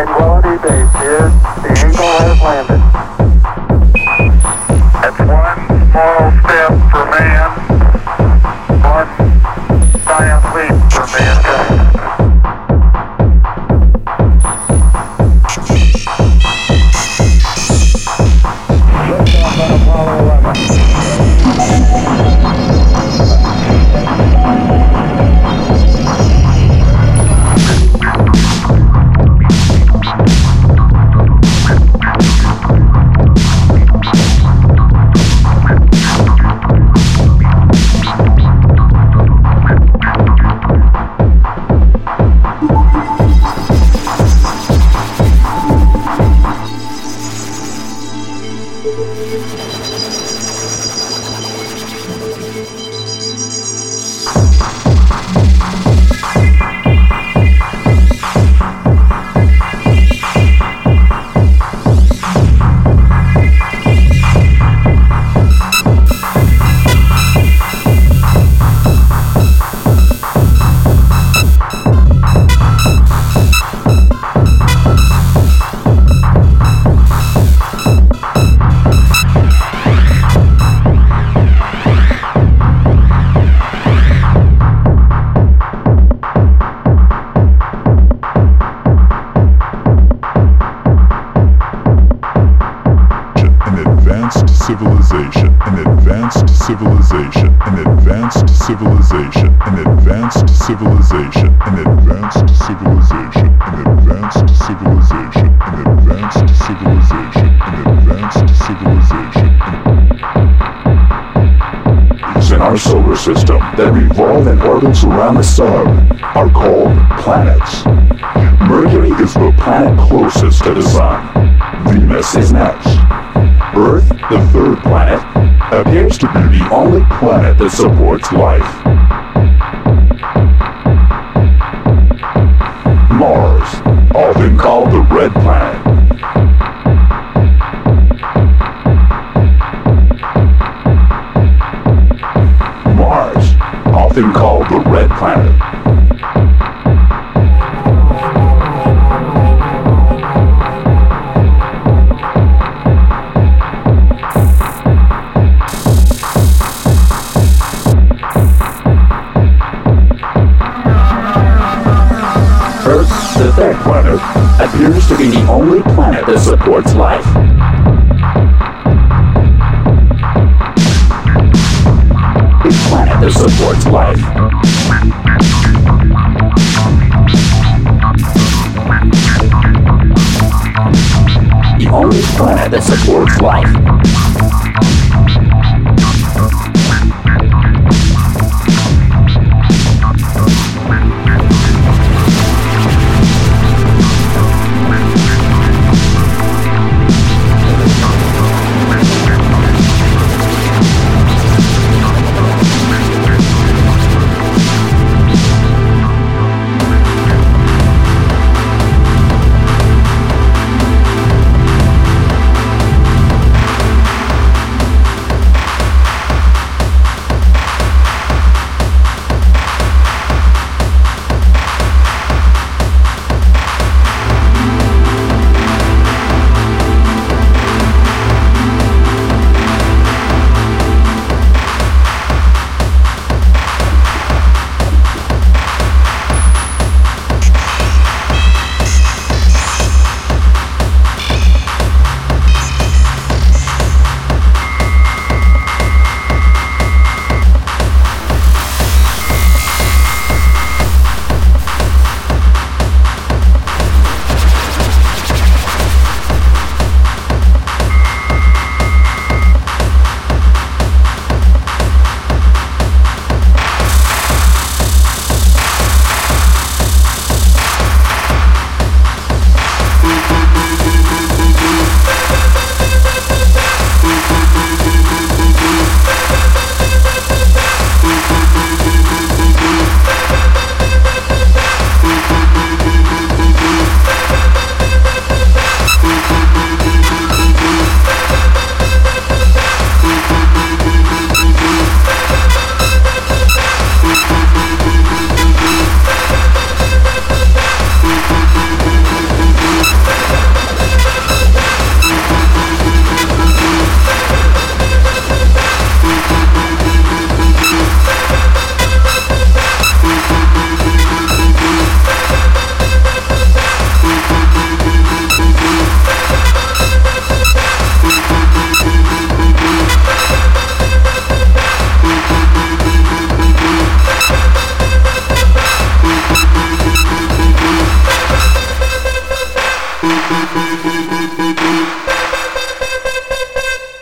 and well civilization, an advanced civilization, an advanced civilization, an advanced civilization, an advanced civilization, an advanced civilization, an advanced civilization, an advanced civilization. in our solar system that revolve in orbits around the sun are called planets. Mercury is the planet closest to the sun. Venus is next. Earth, the third planet, appears to be the only planet that supports life. Mars, often called the red planet, Mars, often called the red planet. Planet, appears to be the only planet that supports life. A planet that supports life. The only planet that supports life.